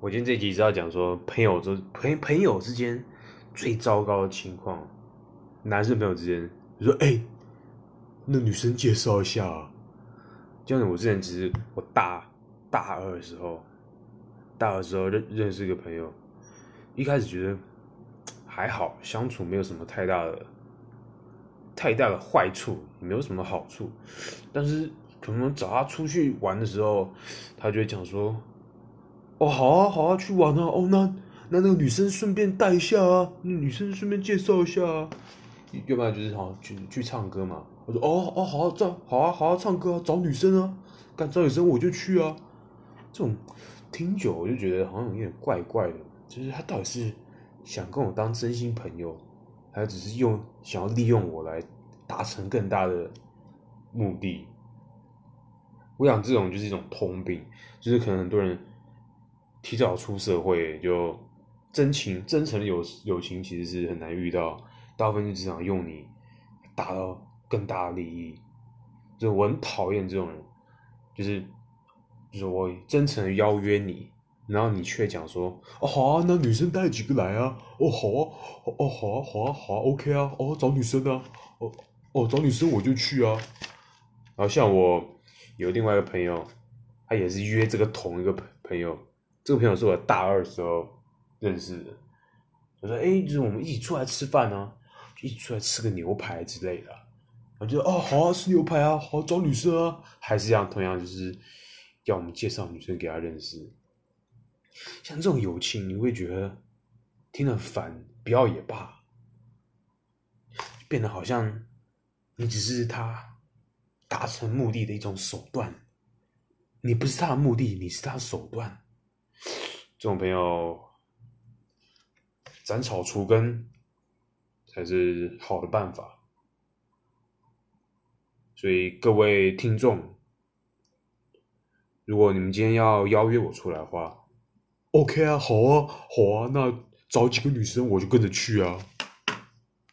我今天这集是要讲说，朋友之朋朋友之间最糟糕的情况，男生朋友之间，说哎，那女生介绍一下。啊，就像我之前其实我大大二的时候，大二的时候认认识一个朋友，一开始觉得还好，相处没有什么太大的太大的坏处，也没有什么好处，但是可能找他出去玩的时候，他就会讲说。哦，好啊，好啊，去玩啊！哦，那那那个女生顺便带一下啊，那女生顺便介绍一下啊，要不然就是好去去唱歌嘛。我说哦哦好，这好啊好啊唱歌啊找女生啊，敢找女生我就去啊。这种听久我就觉得好像有点怪怪的，就是他到底是想跟我当真心朋友，还只是用想要利用我来达成更大的目的？我想这种就是一种通病，就是可能很多人。提早出社会，就真情真诚的友友情其实是很难遇到，大部分就只想用你，达到更大的利益，就我很讨厌这种人，就是，就是我真诚的邀约你，然后你却讲说，哦好啊，那女生带几个来啊，哦好啊，哦好啊好啊好啊，OK 啊，哦找女生啊，哦哦找女生我就去啊，然后像我有另外一个朋友，他也是约这个同一个朋朋友。这个朋友是我大二时候认识的，我说：“哎，就是我们一起出来吃饭呢，一起出来吃个牛排之类的。”我觉得：“哦，好啊，吃牛排啊，好找女生啊。”还是一样，同样就是要我们介绍女生给他认识。像这种友情，你会觉得听了烦，不要也罢。变得好像你只是他达成目的的一种手段，你不是他的目的，你是他手段。这种朋友，斩草除根才是好的办法。所以各位听众，如果你们今天要邀约我出来的话，OK 啊，好啊，好啊，那找几个女生我就跟着去啊。